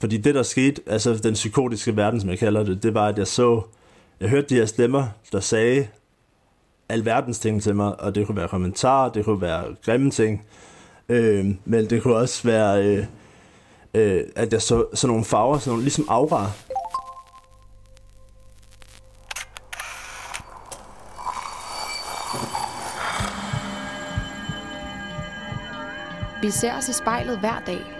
fordi det, der skete, altså den psykotiske verden, som jeg kalder det, det var, at jeg så, jeg hørte de her stemmer, der sagde alverdens ting til mig, og det kunne være kommentarer, det kunne være grimme ting, øh, men det kunne også være, øh, øh, at jeg så sådan nogle farver, sådan nogle, ligesom aura. Vi ser os i spejlet hver dag.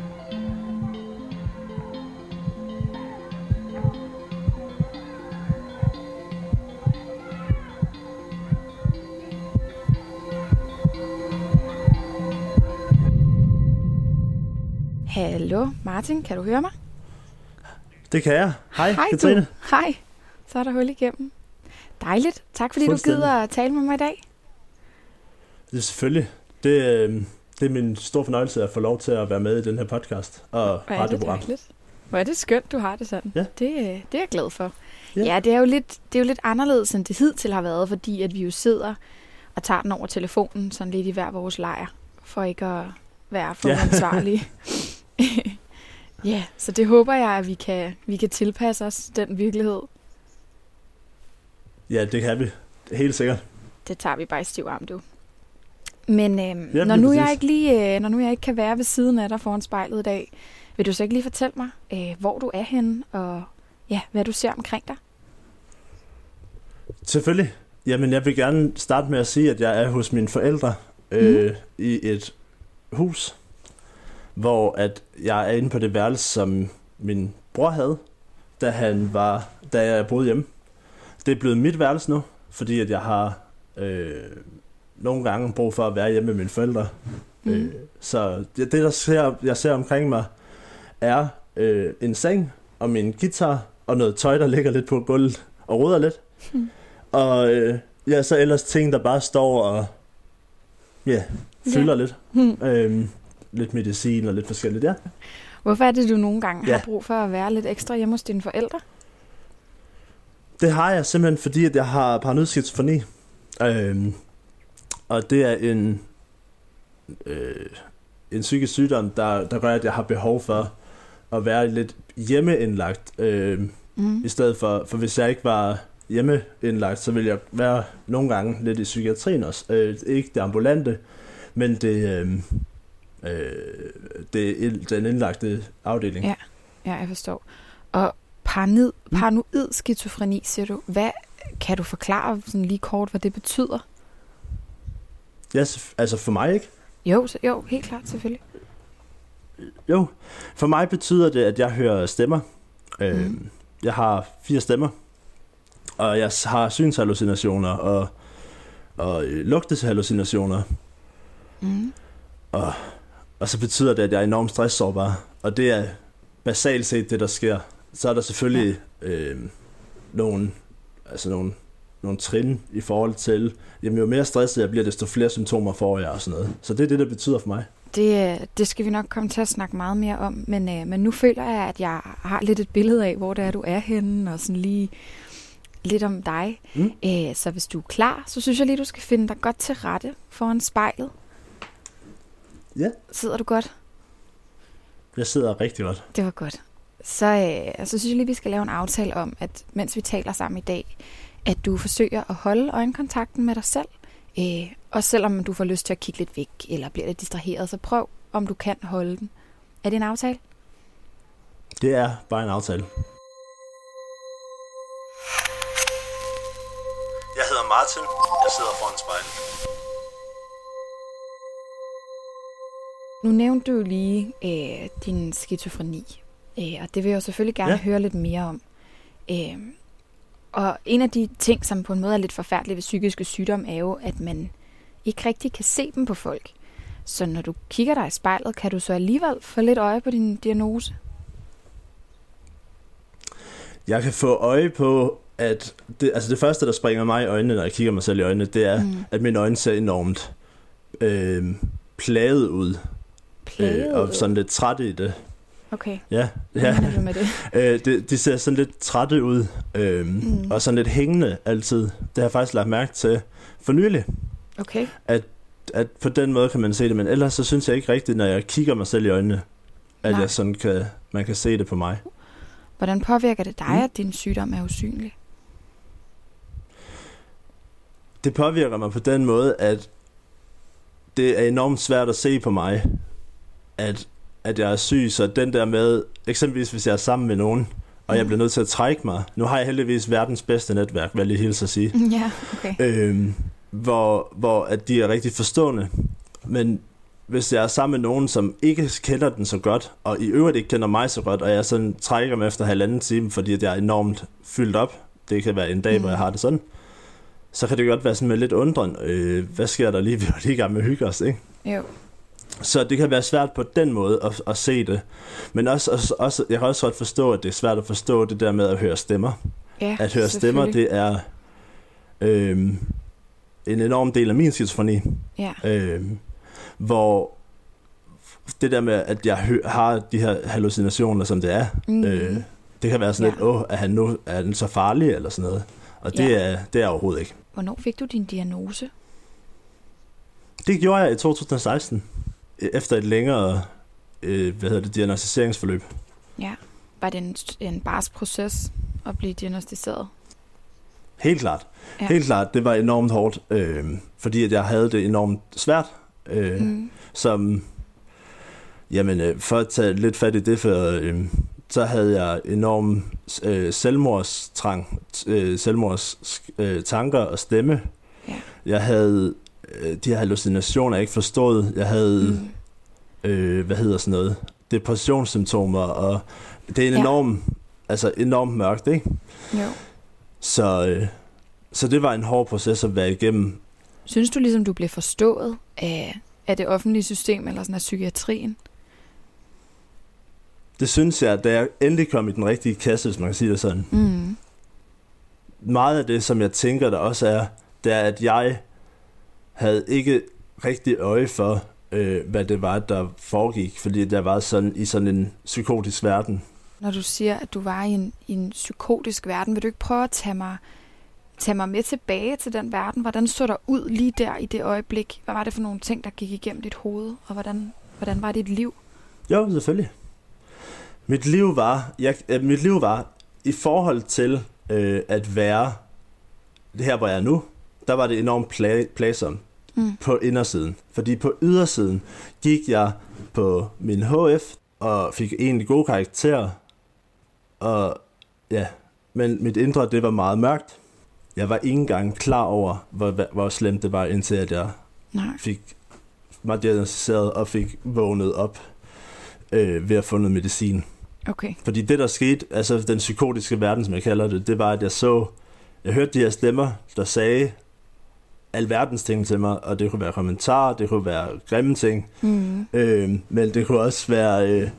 Hallo, Martin, kan du høre mig? Det kan jeg. Hej, Hej Katrine. du. Hej. Så er der hul igennem. Dejligt. Tak fordi du gider at tale med mig i dag. Det er selvfølgelig. Det, øh, det er min store fornøjelse at få lov til at være med i den her podcast og Hvor er det dejligt. Hvor er det skønt, du har det sådan. Ja. Det, øh, det er jeg glad for. Ja. Ja, ja det, er jo lidt, det er jo lidt anderledes, end det hidtil har været, fordi at vi jo sidder og tager den over telefonen, sådan lidt i hver vores lejr, for ikke at være for Ja. ansvarlige. ja, så det håber jeg, at vi kan, vi kan tilpasse os den virkelighed. Ja, det kan vi. Helt sikkert. Det tager vi bare i stiv arm, du. Men øhm, Ja, når, nu jeg ikke lige, øh, når nu jeg ikke kan være ved siden af dig foran spejlet i dag, vil du så ikke lige fortælle mig, øh, hvor du er henne, og ja, hvad du ser omkring dig? Selvfølgelig. Jamen, jeg vil gerne starte med at sige, at jeg er hos mine forældre øh, Mhm. i et hus, hvor at jeg er inde på det værelse, som min bror havde, da han var, da jeg boede hjemme. Det er blevet mit værelse nu, fordi at jeg har øh, nogle gange brug for at være hjemme med mine forældre. Mhm. Øh, så det, der ser, jeg ser omkring mig, er øh, en seng og min guitar og noget tøj, der ligger lidt på gulvet og ruder lidt. Hmm. Og øh, ja, så ellers ting, der bare står og ja, fylder lidt. Hmm. Øhm, lidt medicin og lidt forskelligt, ja. Hvorfor er det, du nogle gange Ja. har brug for at være lidt ekstra hjemme hos dine forældre? Det har jeg simpelthen, fordi at jeg har paranoid skizofreni. Øhm, og det er en, øh, en psykisk sygdom, der, der gør, at jeg har behov for at være lidt hjemmeindlagt. Øh, Mm. I stedet for, for hvis jeg ikke var hjemmeindlagt, så ville jeg være nogle gange lidt i psykiatrien også. Øh, ikke det ambulante, men det, øh, øh, det den indlagte afdeling. Ja. Ja, jeg forstår. Og paranoid, paranoid skizofreni, siger du. Hvad kan du forklare sådan lige kort, hvad det betyder? Ja, selvf- altså for mig ikke. Jo, så, jo, helt klart selvfølgelig. Jo, for mig betyder det, at jeg hører stemmer. Øh, Mhm. Jeg har fire stemmer, og jeg har synshallucinationer og, og øh, lugteshallucinationer. Mm. Og, og så betyder det, at jeg er enormt stresssårbar. Og det er basalt set det, der sker. Så er der selvfølgelig ja. øh, nogle, altså nogle, nogle trin i forhold til, jamen jo mere stresset jeg bliver, desto flere symptomer får jeg og sådan noget. Så det er det, der betyder for mig. Det, det skal vi nok komme til at snakke meget mere om, men, øh, men nu føler jeg, at jeg har lidt et billede af, hvor det er, du er henne, og sådan lige lidt om dig. Mm. Øh, så hvis du er klar, så synes jeg lige, du skal finde dig godt til rette foran spejlet. Ja. Sidder du godt? Jeg sidder rigtig godt. Det var godt. Så, øh, så synes jeg lige, vi skal lave en aftale om, at mens vi taler sammen i dag, at du forsøger at holde øjenkontakten med dig selv. Øh, og selvom du får lyst til at kigge lidt væk, eller bliver lidt distraheret, så prøv, om du kan holde den. Er det en aftale? Det er bare en aftale. Jeg hedder Martin. Jeg sidder foran spejlet. Nu nævnte du lige øh, din skizofreni, øh, og det vil jeg jo selvfølgelig gerne Ja. høre lidt mere om. Øh, og en af de ting, som på en måde er lidt forfærdelige ved psykiske sygdomme, er jo, at man ikke rigtig kan se dem på folk. Så når du kigger dig i spejlet, kan du så alligevel få lidt øje på din diagnose? Jeg kan få øje på, at det, altså det første, der springer mig i øjnene, når jeg kigger mig selv i øjnene, det er, mm. at mine øjne ser enormt øh, plaget ud. Plaget øh, og sådan lidt trætte i det. Okay, Ja, ja. med det? Øh, det, de ser sådan lidt trætte ud, øh, Mm. og sådan lidt hængende altid. Det har jeg faktisk lagt mærke til for nylig, Okay, at på den måde kan man se det, men ellers så synes jeg ikke rigtigt, når jeg kigger mig selv i øjnene, at Nej. jeg sådan kan, man kan se det på mig. hvordan påvirker det dig, Mm. at din sygdom er usynlig? Det påvirker mig på den måde, at det er enormt svært at se på mig, at, at jeg er syg, så den der med, eksempelvis hvis jeg er sammen med nogen, og jeg Mm. bliver nødt til at trække mig. Nu har jeg heldigvis verdens bedste netværk, vil jeg lige hilse at sige. Ja, okay. øhm, hvor, hvor at de er rigtig forstående. Men hvis jeg er sammen med nogen, som ikke kender den så godt, og i øvrigt ikke kender mig så godt, og jeg sådan trækker mig efter halvanden time, fordi jeg er enormt fyldt op, det kan være en dag, mm. hvor jeg har det sådan, så kan det godt være sådan med lidt undren, øh, hvad sker der lige, vi var lige i gang med at hygge os, ikke? Jo. Så det kan være svært på den måde at, at se det. Men også, også, også, jeg kan også godt forstå, at det er svært at forstå det der med at høre stemmer. Ja, At høre stemmer, det er øhm, en enorm del af min skizofreni. Ja, Øhm, hvor det der med, at jeg hø- har de her hallucinationer, som det er, mm. øh, det kan være sådan Ja. lidt, åh, er han nu er han så farlig, eller sådan noget. Og det, Ja. er, det er overhovedet ikke. Hvornår fik du din diagnose? Det gjorde jeg i 2016, øh, efter et længere øh, hvad hedder det, diagnostiseringsforløb. Ja. Var det en, en barsk proces at blive diagnostiseret? Helt klart. Ja. Helt klart, det var enormt hårdt, øh, fordi at jeg havde det enormt svært. Øh, Mm. som, jamen, øh, for at tage lidt fat i det, for, øh, så havde jeg enorm øh, selvmordstrang, øh, selvmords øh, tanker og stemme. Ja. Jeg havde de her hallucinationer, jeg ikke forstået. Jeg havde, Mm. øh, hvad hedder sådan noget, depressionssymptomer, og det er en ja. enorm, altså enormt mørkt, ikke? Jo. Så, øh, så det var en hård proces at være igennem. Synes du ligesom, du blev forstået af, af det offentlige system, eller sådan af psykiatrien? Det synes jeg, da jeg endelig kom i den rigtige kasse, hvis man kan sige det sådan. Mm. meget af det, som jeg tænker, der også er, det er, at jeg havde ikke rigtig øje for, øh, hvad det var, der foregik, fordi der var sådan i sådan en psykotisk verden. Når du siger, at du var i en, i en psykotisk verden, vil du ikke prøve at tage mig, tage mig med tilbage til den verden? Hvordan så der ud lige der i det øjeblik? Hvad var det for nogle ting, der gik igennem dit hoved? Og hvordan, hvordan var dit liv? Jo, selvfølgelig. Mit liv var, jeg, øh, mit liv var i forhold til øh, at være det her, hvor jeg er nu, der var det enormt pla- plagsomt Mm. på indersiden. Fordi på ydersiden gik jeg på min HF og fik egentlig gode karakterer. Og ja, men mit indre, det var meget mørkt. Jeg var ikke engang klar over, hvor, hvor slemt det var, indtil at jeg Nej. fik mig diagnostiseret og fik vågnet op øh, ved at få noget medicin. Okay. Fordi det, der skete, altså den psykotiske verden, som jeg kalder det, det var, at jeg så, jeg hørte de her stemmer, der sagde alverdens ting til mig, og det kunne være kommentarer, det kunne være grimme ting, Mm. øh, men det kunne også være, øh,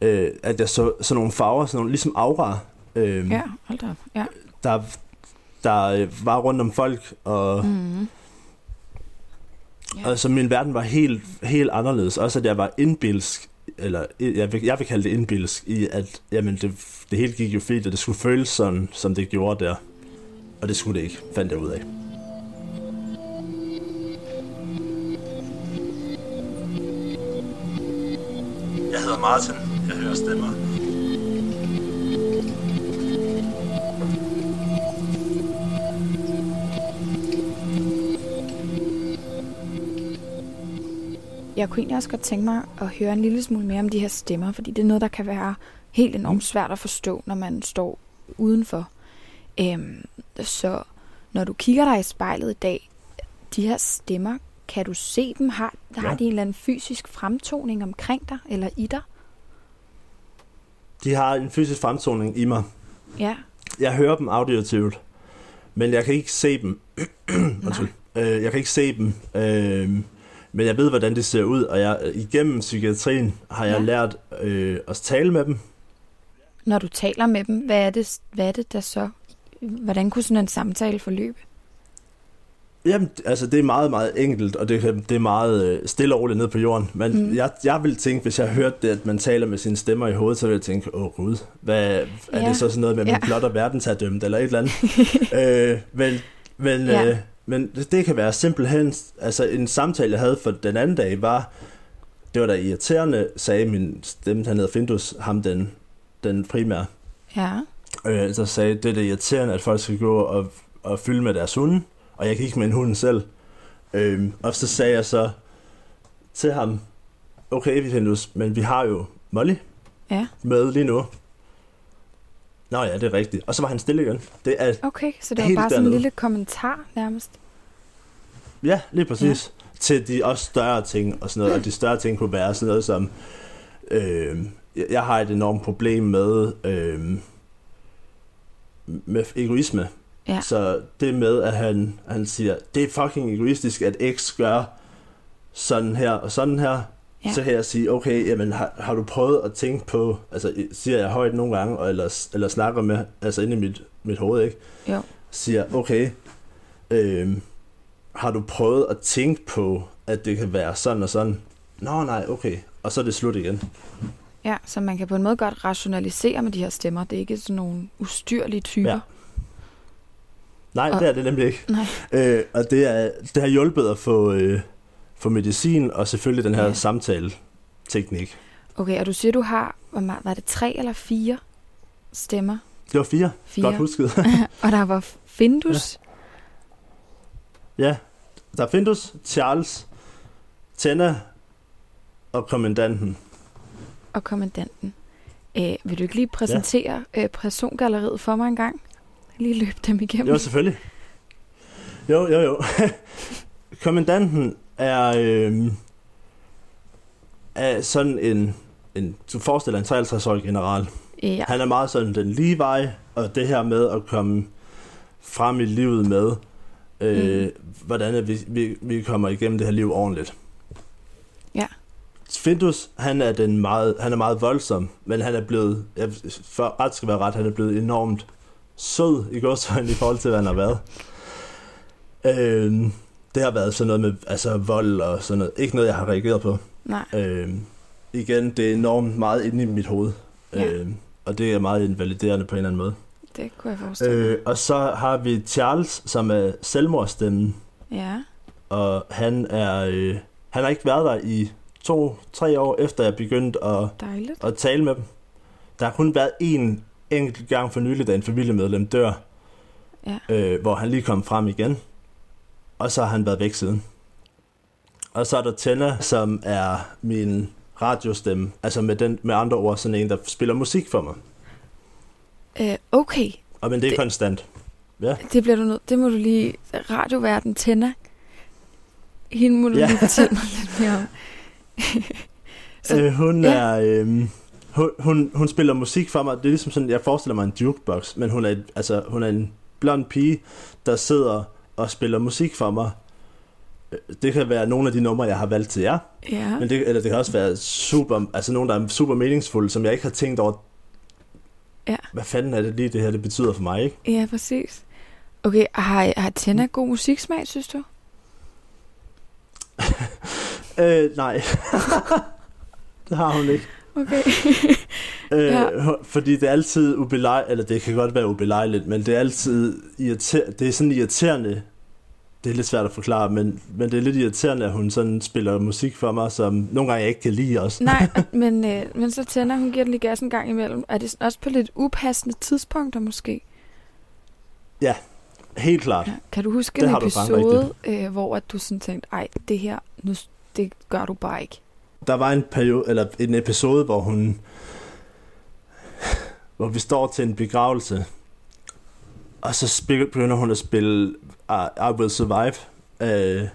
øh, at jeg så sådan nogle farver, sådan nogle, ligesom aura, øh, Ja, hold da. Ja. der, der øh, var rundt om folk, og, mm. Mm. Ja. og så min verden var helt, helt anderledes. Også at jeg var indbilsk, eller jeg vil, jeg vil kalde det indbilsk, i at jamen, det, det hele gik jo fint, og det skulle føles sådan, som det gjorde der. Og det skulle det ikke, fandt jeg ud af. Martin. Jeg hører stemmer. Jeg kunne egentlig også godt tænke mig at høre en lille smule mere om de her stemmer, fordi det er noget, der kan være helt enormt svært at forstå, når man står udenfor. Øhm, så når du kigger dig i spejlet i dag, de her stemmer, kan du se dem? Har, har Ja. de en eller anden fysisk fremtoning omkring dig eller i dig? De har en fysisk fremtoning i mig. Ja, Jeg hører dem auditivt, men jeg kan ikke se dem. Undskyld. Øh, jeg kan ikke se dem, øh, men jeg ved, hvordan det ser ud, og jeg, igennem psykiatrien har jeg Ja. lært øh, at tale med dem. Når du taler med dem, hvad er det, hvad er det der så? Hvordan kunne sådan en samtale forløbe? Jamen, altså det er meget, meget enkelt, og det, det er meget øh, stille og roligt ned på jorden. Men mm. jeg, jeg vil tænke, hvis jeg hørte det, at man taler med sine stemmer i hovedet, så vil jeg tænke, åh gud, hvad, er ja. det så sådan noget med, at man ja. plotter verdensherredømmet eller et eller andet? øh, men men, ja. øh, men det, det kan være simpelthen, altså en samtale, jeg havde for den anden dag, var, det var da irriterende, sagde min stemme, han hedder Findus, ham den, den primære. Ja. Øh, så sagde, det er det irriterende, at folk skal gå og, og fylde med deres hunde og jeg gik med en hund selv. Øhm, og så sagde jeg så til ham, okay, vi finder men vi har jo Molly ja. med lige nu. Nå ja, det er rigtigt. Og så var han stille igen. Det er okay, så det var bare sådan en lille kommentar nærmest. Ja, lige præcis. Ja. Til de også større ting og sådan noget. Og de større ting kunne være sådan noget som, øh, jeg har et enormt problem med, øh, med egoisme. Ja. Så det med, at han, han siger, det er fucking egoistisk, at X gør sådan her og sådan her, ja. så kan jeg sige, okay, jamen har, har du prøvet at tænke på, altså siger jeg højt nogle gange, eller, eller snakker med, altså inde i mit, mit hoved, ikke? Jo. Siger, okay, øh, har du prøvet at tænke på, at det kan være sådan og sådan? Nå nej, okay. Og så er det slut igen. Ja, så man kan på en måde godt rationalisere med de her stemmer. Det er ikke sådan nogle ustyrlige typer. Ja. Nej, og, det er det nemlig ikke. Nej. Øh, og det, er, det har hjulpet at få, øh, få medicin, og selvfølgelig den her ja. samtale-teknik. Okay, og du siger, du har, var det tre eller fire stemmer? Det var fire. fire. Godt husket. og der var Findus? Ja. ja, der er Findus, Charles, Tenna og kommandanten. Og kommandanten. Øh, vil du ikke lige præsentere ja. øh, persongalleriet for mig en gang? Lige løbe dem igennem. Jo, selvfølgelig. Jo, jo, jo. Kommandanten er, øh, er sådan en, en, du forestiller en 53-årig general. Ja. Han er meget sådan den lige vej, og det her med at komme frem i livet med, øh, mm. hvordan vi, vi, vi kommer igennem det her liv ordentligt. Ja. Findus, han er, den meget, han er meget voldsom, men han er blevet, for ret skal være ret, han er blevet enormt sød i gåsøjne i forhold til, hvad han har været. Øh, det har været sådan noget med altså, vold og sådan noget. Ikke noget, jeg har reageret på. Nej. Øh, igen, det er enormt meget inde i mit hoved. Ja. Øh, og det er meget invaliderende på en eller anden måde. Det kunne jeg forestille øh, Og så har vi Charles, som er selvmordsstemmen. Ja. Og han er... Øh, han har ikke været der i to-tre år, efter jeg begyndte at, at tale med dem. Der har kun været en enkelt gang for nylig, da en familiemedlem dør, ja. øh, hvor han lige kom frem igen, og så har han været væk siden. Og så er der Tenna, som er min radiostemme, altså med, den, med andre ord sådan en, der spiller musik for mig. Øh, okay. Og men det er det, konstant. Ja. Det, bliver du nødt, det må du lige... Radioverden Tenna. Hende må du ja. lige fortælle mig lidt mere om. så, øh, hun ja. er... Øh, hun, hun, hun spiller musik for mig. Det er ligesom sådan, jeg forestiller mig en jukebox, men hun er, altså, hun er en blond pige, der sidder og spiller musik for mig. Det kan være nogle af de numre, jeg har valgt til jer. Ja. Men det, eller det kan også være super, altså nogle, der er super meningsfulde, som jeg ikke har tænkt over. Ja. Hvad fanden er det lige, det her det betyder for mig, ikke? Ja, præcis. Okay, har, har Tenna god musiksmag, synes du? øh, nej. det har hun ikke. Okay. øh, ja. Fordi det er altid ubelejligt, eller det kan godt være ubelejligt, men det er altid irriter- det er sådan irriterende, det er lidt svært at forklare, men, men det er lidt irriterende, at hun sådan spiller musik for mig, som nogle gange jeg ikke kan lide også. Nej, men, øh, men så tænder hun giver den lige gas en gang imellem. Er det også på lidt upassende tidspunkter måske? Ja, helt klart. Ja. Kan du huske det en episode, øh, hvor at du sådan tænkte, ej, det her, nu, det gør du bare ikke? Der var en periode, eller en episode, hvor hun, hvor vi står til en begravelse, og så begynder hun at spille I, I Will Survive, øh,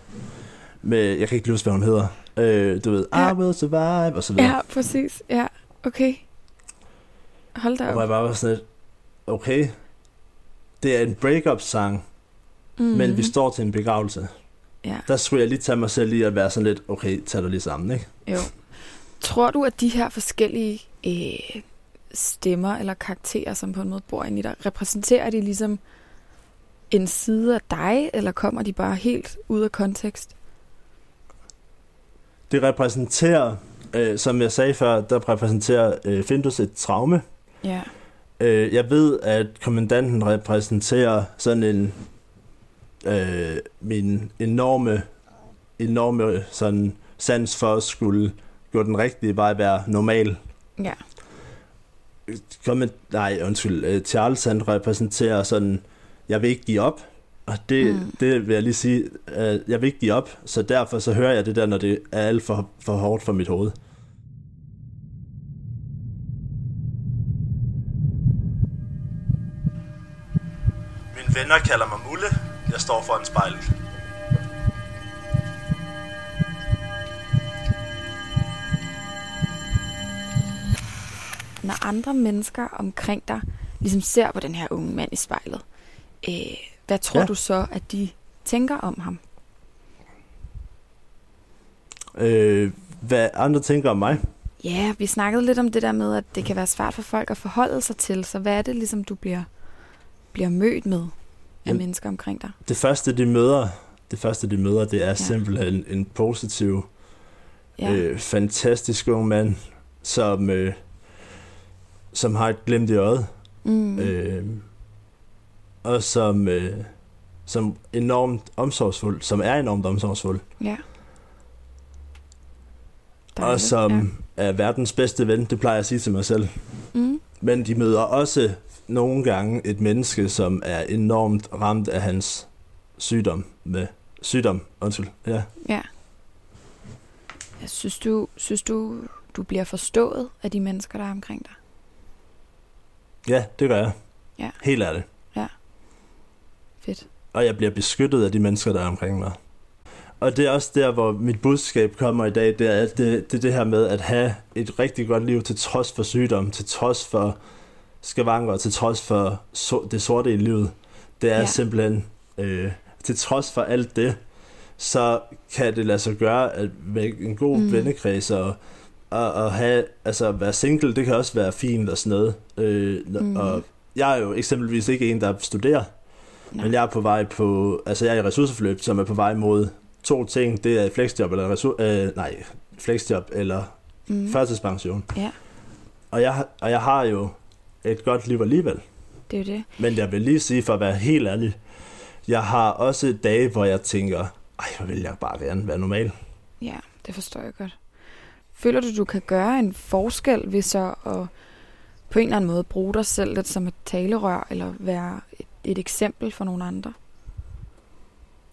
med, jeg kan ikke huske, hvad hun hedder, øh, du ved, ja. I Will Survive, og så videre. Ja, præcis, ja, okay. Hold da op. Og hvor jeg bare var sådan lidt, okay, det er en breakup sang, mm. men vi står til en begravelse. Ja. Der skulle jeg lige tage mig selv i at være sådan lidt, okay, tag dig lige sammen, ikke? Jo. Tror du, at de her forskellige øh, stemmer eller karakterer, som på en måde bor inde i dig, repræsenterer de ligesom en side af dig, eller kommer de bare helt ud af kontekst? Det repræsenterer, øh, som jeg sagde før, der repræsenterer øh, Findus et traume. Ja. Øh, jeg ved, at kommandanten repræsenterer sådan en øh, min enorme, enorme sådan sans for at skulle gå den rigtige vej, være normal. Ja. Komment, nej, undskyld. Øh, Charles han repræsenterer sådan, jeg vil ikke give op. Og det, mm. det vil jeg lige sige, øh, jeg vil ikke give op, så derfor så hører jeg det der, når det er alt for, for hårdt for mit hoved. Mine venner kalder mig Mulle. Jeg står foran spejlet. Når andre mennesker omkring dig ligesom ser på den her unge mand i spejlet, øh, hvad tror ja. du så, at de tænker om ham? Øh, hvad andre tænker om mig? Ja, vi snakkede lidt om det der med, at det kan være svært for folk at forholde sig til. Så hvad er det ligesom, du bliver, bliver mødt med af mennesker omkring dig? Det første, de møder, det første, de møder, det er ja. simpelthen en positiv, ja. øh, fantastisk ung mand, som, øh, som har et glimt i øjet. Mm. Øh, og som, øh, som enormt omsorgsfuld, som er enormt omsorgsfuld. Ja. Dejligt, og som ja. er verdens bedste ven, det plejer jeg at sige til mig selv. Mm. Men de møder også nogle gange et menneske, som er enormt ramt af hans sygdom. Med sygdom, undskyld. Ja. ja. Synes du, synes du, du bliver forstået af de mennesker, der er omkring dig? Ja, det gør jeg. Ja. Helt ærligt. Ja. Fedt. Og jeg bliver beskyttet af de mennesker, der er omkring mig. Og det er også der, hvor mit budskab kommer i dag, det er det, det, det her med at have et rigtig godt liv til trods for sygdom, til trods for skavanker, til trods for so, det sorte i livet. Det er ja. simpelthen, øh, til trods for alt det, så kan det lade sig gøre at med en god mm. vennekreds og, og, og have, altså være single, det kan også være fint og sådan noget. Øh, mm. Og jeg er jo eksempelvis ikke en, der studerer, Nej. men jeg er på vej på, altså jeg er i ressourceforløb, som er på vej mod to ting, det er flexjob eller resur, øh, nej, flexjob eller mm. førtidspension. Ja. Og jeg, og jeg har jo et godt liv alligevel. Det er det. Men jeg vil lige sige, for at være helt ærlig, jeg har også dage, hvor jeg tænker, ej, hvor vil jeg bare gerne være normal. Ja, det forstår jeg godt. Føler du, du kan gøre en forskel ved så at på en eller anden måde bruge dig selv lidt som et talerør, eller være et, et eksempel for nogle andre?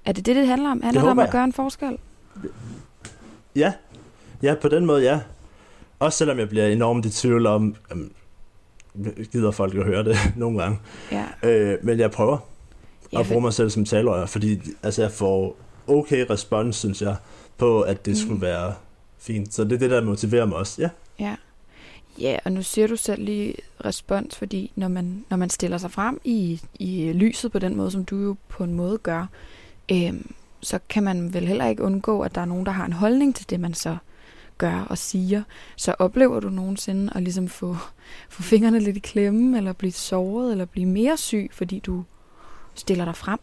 Er det det, det handler om? Handler det, det om at jeg. gøre en forskel? Ja. Ja, på den måde, ja. Også selvom jeg bliver enormt i tvivl om, um, gider folk at høre det nogle gange. Ja. Øh, men jeg prøver ja, at bruge mig selv som talerør, fordi altså, jeg får okay respons, synes jeg, på, at det mm. skulle være fint. Så det er det, der motiverer mig også, ja. Ja. Ja, og nu siger du selv lige respons, fordi når man, når man stiller sig frem i, i lyset på den måde, som du jo på en måde gør, øhm, så kan man vel heller ikke undgå, at der er nogen, der har en holdning til det, man så gør og siger. Så oplever du nogensinde at ligesom få, få fingrene lidt i klemme, eller blive såret, eller blive mere syg, fordi du stiller dig frem?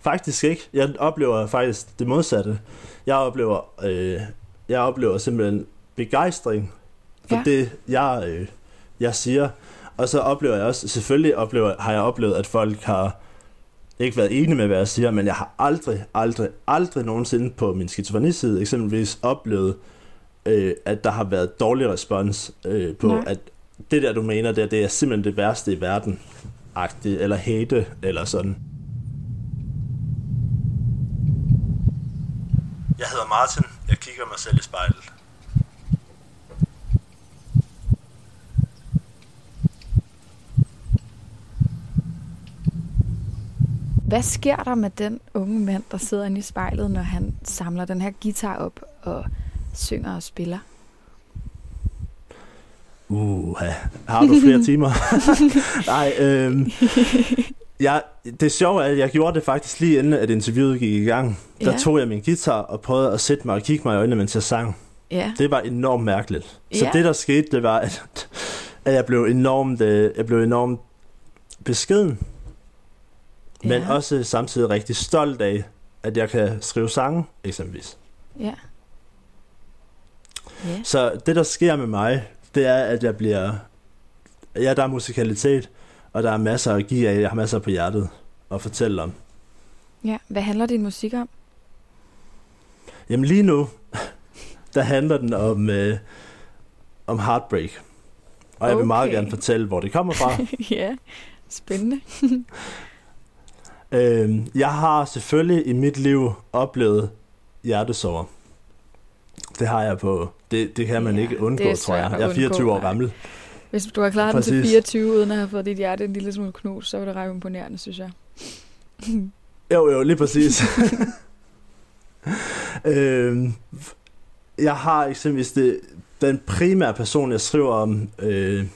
Faktisk ikke. Jeg oplever faktisk det modsatte. Jeg oplever, øh, jeg oplever simpelthen begejstring for ja. det, jeg, øh, jeg siger. Og så oplever jeg også, selvfølgelig oplever, har jeg oplevet, at folk har ikke været enige med, hvad jeg siger, men jeg har aldrig, aldrig, aldrig nogensinde på min skizofreniside eksempelvis oplevet, øh, at der har været dårlig respons øh, på, Nej. at det der, du mener, det, det er simpelthen det værste i verden, agtigt, eller hate, eller sådan. Jeg hedder Martin. Jeg kigger mig selv i spejlet. Hvad sker der med den unge mand, der sidder inde i spejlet, når han samler den her guitar op og synger og spiller? Uh, har du flere timer? Nej, øhm, jeg, det sjove er, at jeg gjorde det faktisk lige inden, at interviewet gik i gang. Der ja. tog jeg min guitar og prøvede at sætte mig og kigge mig i øjnene, mens jeg sang. Ja. Det var enormt mærkeligt. Så Ja. det, der skete, det var, at, at jeg blev enormt, øh, jeg blev enormt beskeden, men også samtidig rigtig stolt af, at jeg kan skrive sange, eksempelvis. Ja. Ja. Så det, der sker med mig, det er, at jeg bliver... Ja, der er musikalitet, og der er masser at give af. Jeg har masser på hjertet at fortælle om. ja. Hvad handler din musik om? Jamen lige nu, der handler den om, øh, om heartbreak. Og jeg vil meget Okay. gerne fortælle, hvor det kommer fra. ja. Spændende. øh, jeg har selvfølgelig i mit liv oplevet hjertesorger. Det har jeg på... Det, det kan man Ja, ikke undgå, tror jeg. Jeg er 24 undgå, år gammel. Hvis du har klaret den til Præcis. 24, uden at have fået dit hjerte en lille smule knust, så var det ret imponerende, synes jeg. Jo, jo, lige præcis. øhm, jeg har eksempelvis det, den primære person, jeg skriver om, øh,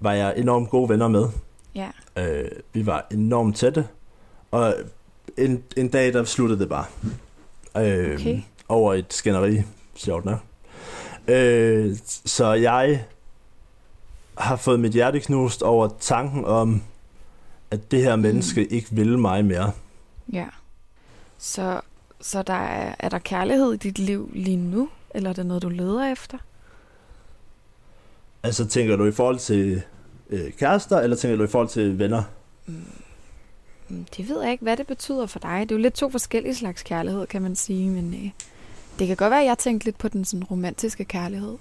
var jeg enormt gode venner med. Ja. Øh, vi var enormt tætte, og en, en dag, der sluttede det bare. Øh, Okay. Over et skænderi, sjovt nok. Øh, så jeg har fået mit hjerte knust over tanken om, at det her menneske ikke vil mig mere. Ja. Så, så der er, er der kærlighed i dit liv lige nu? Eller er det noget, du leder efter? Altså, tænker du i forhold til øh, kærester, eller tænker du i forhold til venner? Mm, Det ved jeg ikke, hvad det betyder for dig. Det er jo lidt to forskellige slags kærlighed, kan man sige. Men øh, det kan godt være, at jeg tænkte lidt på den sådan romantiske kærlighed.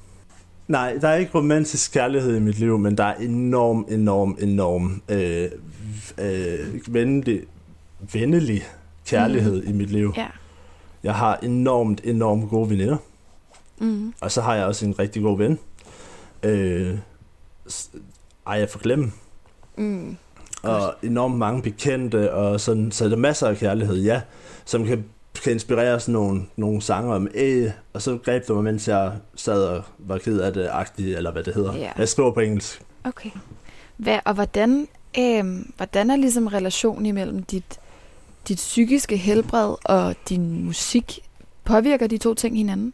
Nej, der er ikke romantisk kærlighed i mit liv, men der er enorm, enorm, enorm øh, øh, venlig, venlig kærlighed mm. i mit liv. Ja. Jeg har enormt, enormt gode veninder, Mm. og så har jeg også en rigtig god ven. Øh, ej, jeg får glemme. Mm. og enormt mange bekendte, og sådan, så er der masser af kærlighed, ja, som kan, kan inspirere sådan nogle, nogle sanger om æg, og så greb det mig, mens jeg sad og var ked af det, agtigt, eller hvad det hedder. Ja. Jeg skriver på engelsk. Okay. Hvad, og hvordan, øh, hvordan er ligesom relationen imellem dit, dit psykiske helbred og din musik? Påvirker de to ting hinanden?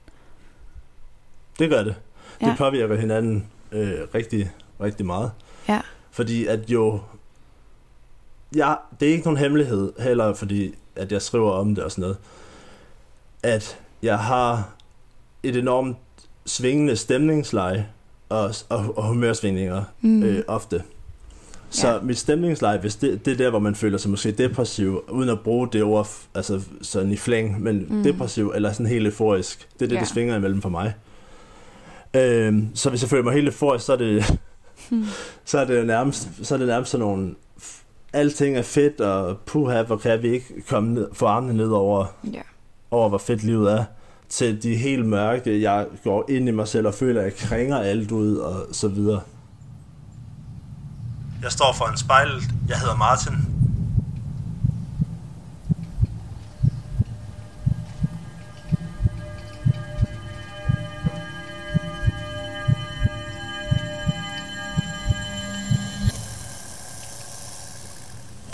Det gør det. Det Ja. påvirker hinanden øh, rigtig, rigtig meget. Ja. Fordi at jo... Ja, det er ikke nogen hemmelighed heller, fordi at jeg skriver om det og sådan noget, at jeg har et enormt svingende stemningsleje og, og, og humørsvingninger Mm. øh, ofte. Så Ja. mit stemningsleje, hvis det, det er der, hvor man føler sig måske depressiv, uden at bruge det ord altså sådan i flæng, men Mm. depressiv eller sådan helt euforisk, det er det, Ja. det svinger imellem for mig. Øhm, så hvis jeg føler mig helt euforisk, så er det, Hmm. så er det jo nærmest, så er det nærmest sådan nogle, alting er fedt, og puha, hvor kan vi ikke komme ned, få armene ned over, Ja. over, hvor fedt livet er, til de helt mørke, jeg går ind i mig selv og føler, at jeg kringer alt ud, og så videre. Jeg står foran spejlet. Jeg hedder Martin.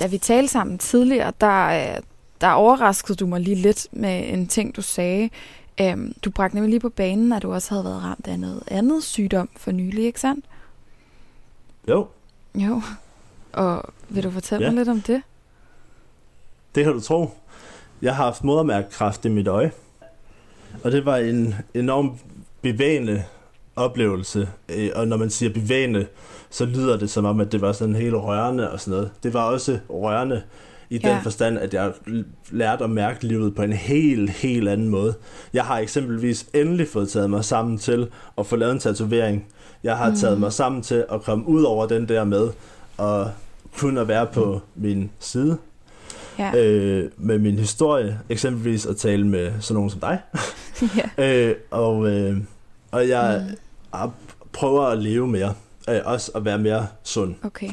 Da vi talte sammen tidligere, der, øh, der overraskede du mig lige lidt med en ting, du sagde. Øhm, du bragte nemlig lige på banen, at du også havde været ramt af noget andet sygdom for nylig, ikke sandt? Jo, Jo. Og vil du fortælle Ja. mig lidt om det? det kan du tro. Jeg har haft modermærkekræft i mit øje. Og det var en enorm bevægende oplevelse. Øh, Og når man siger bevægende, så lyder det som om, at det var sådan helt rørende og sådan noget. Det var også rørende i Ja. den forstand, at jeg lærte at mærke livet på en helt, helt anden måde. Jeg har eksempelvis endelig fået taget mig sammen til at få lavet en tatovering. Jeg har mm. taget mig sammen til at komme ud over den der med, og kun at være på min side Ja. øh, med min historie, eksempelvis at tale med sådan nogen som dig. ja. Øh, og, øh, og jeg Mm. mm. prøver at leve mere. Øh, også at være mere sund. Okay.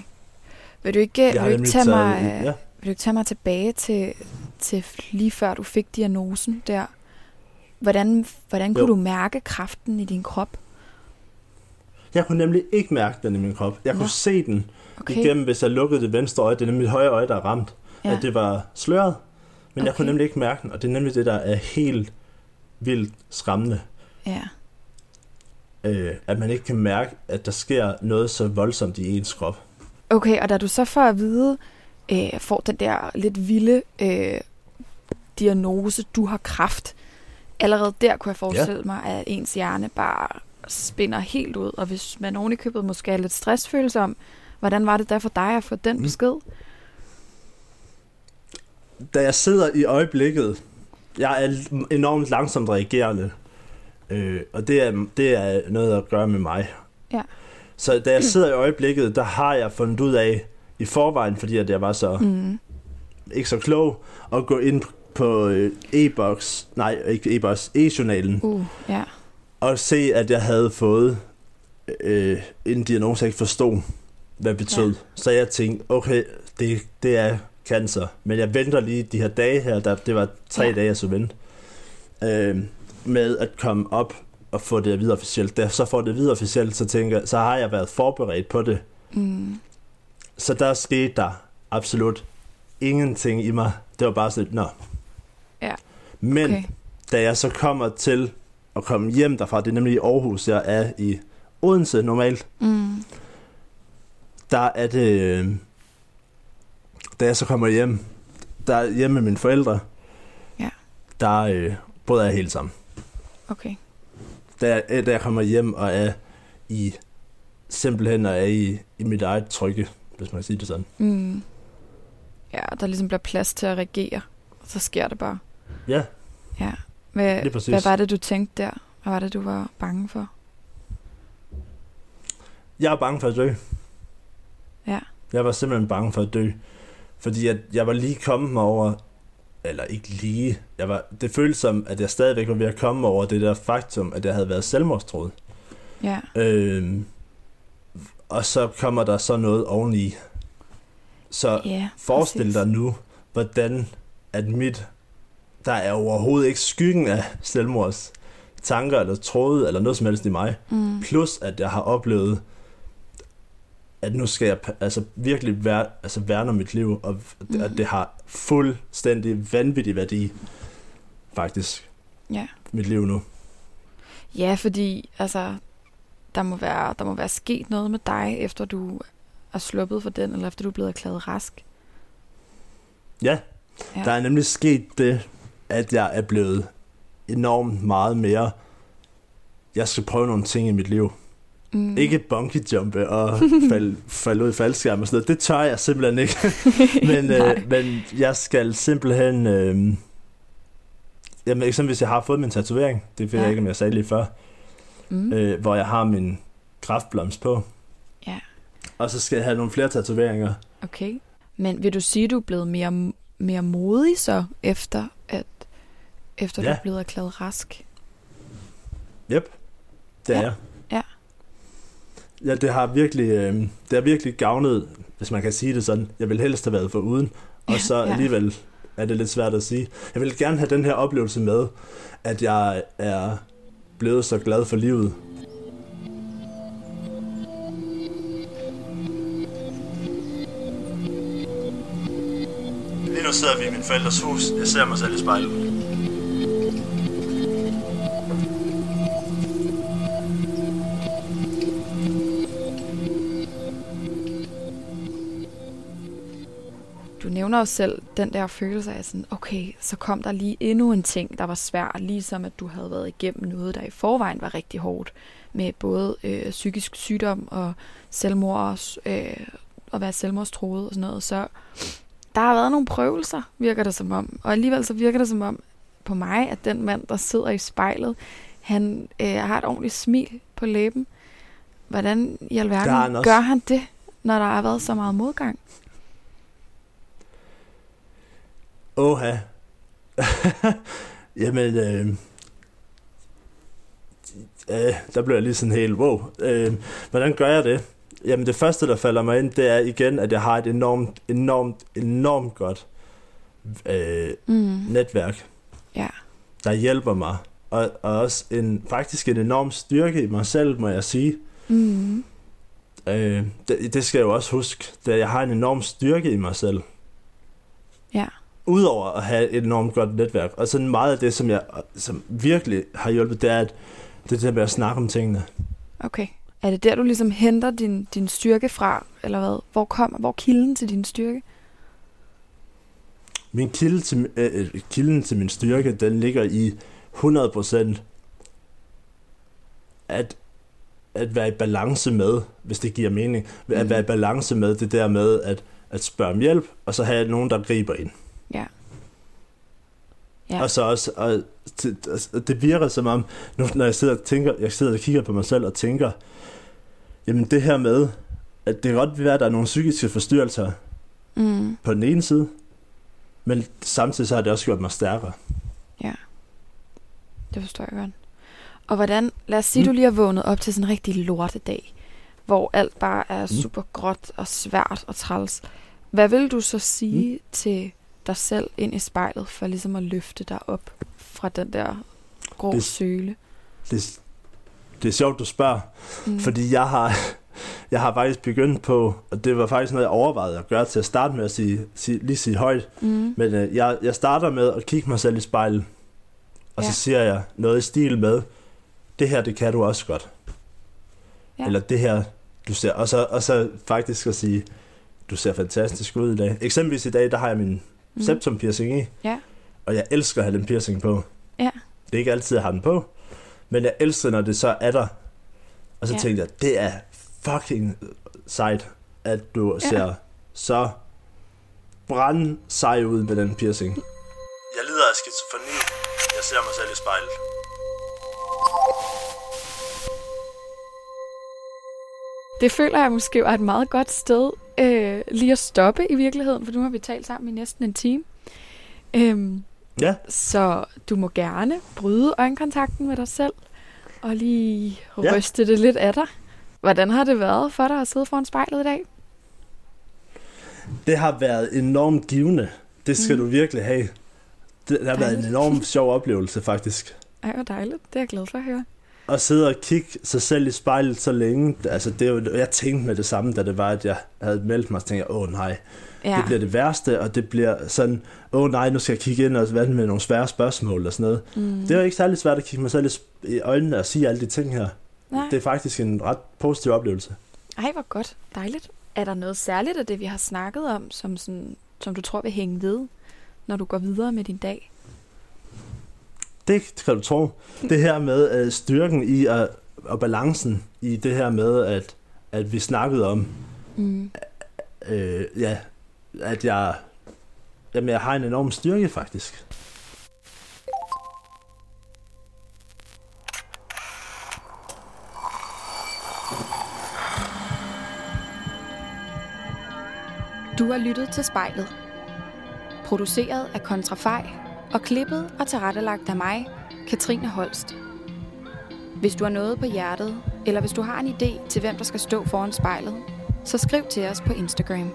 Vil du ikke, vil Jeg har du ikke tage mig, taget- ja. vil du ikke tage mig tilbage til, til lige før du fik diagnosen der? Hvordan, hvordan kunne Jo. du mærke kraften i din krop? Jeg kunne nemlig ikke mærke den i min krop. Jeg Nå. kunne se den Okay. igennem, hvis jeg lukkede det venstre øje. Det er nemlig mit højre øje, der er ramt. Ja. At det var sløret. Men okay. jeg kunne nemlig ikke mærke den. Og det er nemlig det, der er helt vildt skræmmende, Ja. Øh, at man ikke kan mærke, at der sker noget så voldsomt i ens krop. Okay, og da du så får at vide, øh, får den der lidt vilde øh, diagnose, du har kraft, allerede der kunne jeg forestille ja. mig, at ens hjerne bare spinder helt ud. Og hvis man oven i købet måske er lidt stressfølsom, hvordan var det da for dig at få den Mm. besked? Da jeg sidder i øjeblikket, jeg er enormt langsomt reagerende, øh, og det er, det er noget at gøre med mig. Ja. Så da jeg sidder i øjeblikket, der har jeg fundet ud af, i forvejen, fordi at jeg var så Mm. ikke så klog, at gå ind på øh, e-boks, nej, ikke e-boks, e-journalen, Uh, ja. og se, at jeg havde fået øh, en diagnose, jeg ikke forstod, hvad betød. Ja. Så jeg tænkte, okay, det, det er cancer, men jeg venter lige de her dage her, der, det var tre ja. dage, jeg så vente, øh, med at komme op og få det at vide officielt. Da jeg så får det at vide officielt, så tænker så har jeg været forberedt på det. Mm. Så der skete der absolut ingenting i mig. Det var bare sådan, nå. Ja. Men Okay. da jeg så kommer til at komme hjem derfra, det er nemlig i Aarhus, jeg er i Odense normalt, Mm. der er det, øh, da jeg så kommer hjem, der er hjemme med mine forældre, Ja. der øh, bryder jeg helt sammen. Okay. Da jeg, øh, da jeg kommer hjem og er i, simpelthen og er i, i mit eget trygge, hvis man kan sige det sådan. Mm. Ja, der ligesom bliver plads til at reagere, og så sker det bare. Ja, Ja. Hvad, hvad var det, du tænkte der? Hvad var det, du var bange for? jeg er bange for at dø. Ja. Jeg var simpelthen bange for at dø. Fordi at jeg var lige kommet mig over, eller ikke lige, jeg var, det føltes som, at jeg stadigvæk var ved at komme over det der faktum, at jeg havde været selvmordstroet. Ja. Øhm, og så kommer der så noget oveni. Så Ja, forestil præcis. dig nu, hvordan at mit, der er overhovedet ikke skyggen af selvmords tanker eller tråde eller noget som helst i mig. Mm. Plus at jeg har oplevet, at nu skal jeg altså virkelig vær, altså værne om mit liv, og mm. at det har fuldstændig vanvittig værdi, faktisk, Ja. mit liv nu. Ja, fordi altså, der må, være, der må være sket noget med dig, efter du er sluppet for den, eller efter du er blevet erklæret rask. Ja, Ja. der er nemlig sket det, at jeg er blevet enormt meget mere, jeg skal prøve nogle ting i mit liv. Mm. Ikke bungee jumpe og falde, falde ud i faldskærm og sådan noget. Det tør jeg simpelthen ikke. men, øh, men jeg skal simpelthen... Øh, jamen, eksempel hvis jeg har fået min tatovering, det ved Ja. jeg ikke, om jeg sagde lige før, mm. øh, hvor jeg har min kraftblomst på. Ja. Og så skal jeg have nogle flere tatoveringer. Okay. Men vil du sige, du er blevet mere, mere modig så, efter at efter du Ja. er blevet erklæret rask? Yep, det er Ja. jeg. Ja. Det har virkelig, øh, det har virkelig gavnet, hvis man kan sige det sådan. Jeg vil helst have været for uden, og Ja, så ja. alligevel er det lidt svært at sige. Jeg vil gerne have den her oplevelse med, at jeg er blevet så glad for livet. Lige nu sidder vi i min forældres hus. Jeg ser mig selv i spejlet. Du nævner jo selv den der følelse af sådan, okay, så kom der lige endnu en ting, der var svær, ligesom at du havde været igennem noget, der i forvejen var rigtig hårdt, med både øh, psykisk sygdom og selvmord, øh, at være selvmordstroet og sådan noget. Så der har været nogle prøvelser, virker det som om. Og alligevel så virker det som om på mig, at den mand, der sidder i spejlet, han øh, har et ordentligt smil på læben. Hvordan i alverden gør han det, når der har været så meget modgang? Åha. Jamen, øh, øh, der blev jeg lige sådan helt, wow. Øh, hvordan gør jeg det? Jamen, det første, der falder mig ind, det er igen, at jeg har et enormt, enormt, enormt godt øh, Mm. netværk, Ja. der hjælper mig. Og, og også en, faktisk en enorm styrke i mig selv, må jeg sige. Mm. Øh, det, det skal jeg jo også huske, at jeg har en enorm styrke i mig selv. Udover at have et enormt godt netværk, og sådan meget af det, som jeg som virkelig har hjulpet, det er, at det er det der med at snakke om tingene. Okay. Er det der, du ligesom henter din, din styrke fra, eller hvad? Hvor kommer, hvor kilden til din styrke? Min kilde til, øh, øh kilden til min styrke, den ligger i 100% at, at være i balance med, hvis det giver mening, at Mhm. være i balance med det der med at, at spørge om hjælp, og så have nogen, der griber ind. Ja. Ja. Og så også, og det, og det virker som om, nu når jeg sidder og tænker, jeg sidder og kigger på mig selv og tænker, jamen det her med, at det kan godt være, at der er nogle psykiske forstyrrelser Mm. på den ene side, men samtidig så har det også gjort mig stærkere. Det forstår jeg godt. Og hvordan, lad os sige, Mm. du lige har vågnet op til sådan en rigtig lortedag, hvor alt bare er Mm. super gråt og svært og træls. Hvad vil du så sige mm. til dig selv ind i spejlet, for ligesom at løfte dig op fra den der grå Det- søle? Det, det er sjovt, du spørger, Mm. fordi jeg har, jeg har faktisk begyndt på, og det var faktisk noget, jeg overvejede at gøre til at starte med at sige, sige, lige sige højt, Mm. men øh, jeg, jeg starter med at kigge mig selv i spejlet, og Ja. så siger jeg noget i stil med, det her, det kan du også godt. Ja. Eller det her, du ser, og så, og så faktisk at sige, du ser fantastisk ud i dag. Eksempelvis i dag, der har jeg min Mm. septum piercing i, Ja. og jeg elsker at have den piercing på. Ja. Det er ikke altid, jeg har den på, men jeg elsker, når det så er der. Og så Ja. tænkte jeg, det er fucking sejt, at du ja. ser så brand sej ud med den piercing. Jeg lider af skizofreni. Jeg ser mig selv i spejlet. Det føler jeg måske var et meget godt sted øh, lige at stoppe i virkeligheden, for nu har vi talt sammen i næsten en time. Øhm, Ja. Så du må gerne bryde øjenkontakten med dig selv, og lige Ja. ryste det lidt af dig. Hvordan har det været for dig at sidde foran spejlet i dag? Det har været enormt givende. Det skal Mm. du virkelig have. Det har været en Dejligt. enormt sjov oplevelse, faktisk. Ej, hvor dejligt. Det er jeg glad for at høre. At sidde og kigge sig selv i spejlet så længe, altså det er jo, jeg tænkte med det samme, da det var, at jeg havde meldt mig, så tænkte jeg, åh nej, Ja, det bliver det værste, og det bliver sådan, åh nej, nu skal jeg kigge ind og vande med nogle svære spørgsmål og sådan noget. mm. Det jo ikke særlig svært at kigge mig selv i øjnene og sige alle de ting her. Nej. Det er faktisk en ret positiv oplevelse. Ej, hvor godt. Dejligt. Er der noget særligt af det, vi har snakket om, som, sådan, som du tror vil hænge ved, når du går videre med din dag? Det kan du tro. Det her med uh, styrken i uh, og balancen i det her med, at, at vi snakkede om, Mm. øh, ja, at jeg, jamen, jeg har en enorm styrke faktisk. Du har lyttet til spejlet. Produceret af Kontrafej og klippet og tilrettelagt af mig, Katrine Holst. Hvis du har noget på hjertet, eller hvis du har en idé til, hvem der skal stå foran spejlet, så skriv til os på Instagram.